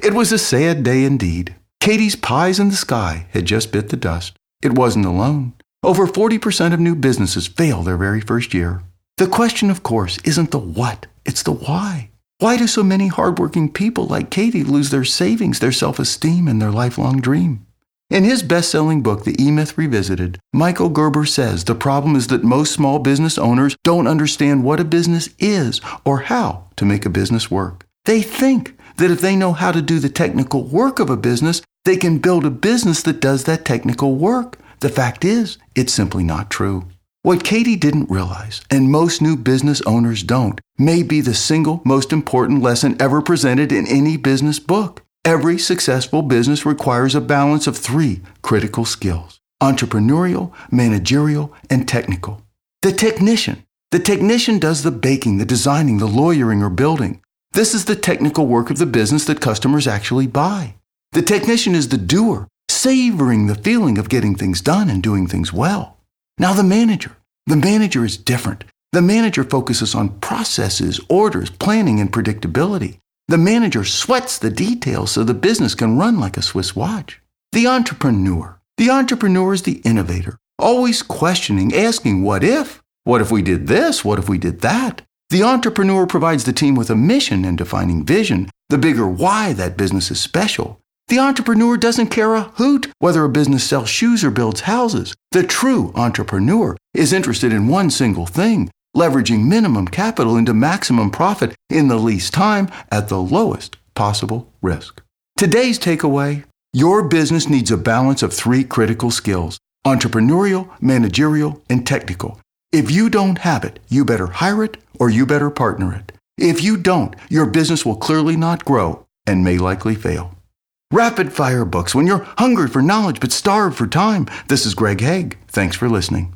It was a sad day indeed. Katie's pies in the sky had just bit the dust. It wasn't alone. Over 40% of new businesses fail their very first year. The question, of course, isn't the what, it's the why. Why do so many hardworking people like Katie lose their savings, their self esteem, and their lifelong dream? In his best selling book, The E Myth Revisited, Michael Gerber says the problem is that most small business owners don't understand what a business is or how to make a business work. They think that if they know how to do the technical work of a business, they can build a business that does that technical work. The fact is, it's simply not true. What Katie didn't realize, and most new business owners don't, may be the single most important lesson ever presented in any business book. Every successful business requires a balance of three critical skills entrepreneurial, managerial, and technical. The technician. The technician does the baking, the designing, the lawyering, or building. This is the technical work of the business that customers actually buy. The technician is the doer, savoring the feeling of getting things done and doing things well. Now, the manager. The manager is different. The manager focuses on processes, orders, planning, and predictability. The manager sweats the details so the business can run like a Swiss watch. The entrepreneur. The entrepreneur is the innovator, always questioning, asking, what if? What if we did this? What if we did that? The entrepreneur provides the team with a mission and defining vision, the bigger why that business is special. The entrepreneur doesn't care a hoot whether a business sells shoes or builds houses. The true entrepreneur is interested in one single thing leveraging minimum capital into maximum profit in the least time at the lowest possible risk. Today's takeaway your business needs a balance of three critical skills entrepreneurial, managerial, and technical. If you don't have it, you better hire it or you better partner it. If you don't, your business will clearly not grow and may likely fail. Rapid Fire Books when you're hungry for knowledge but starved for time. This is Greg Hague. Thanks for listening.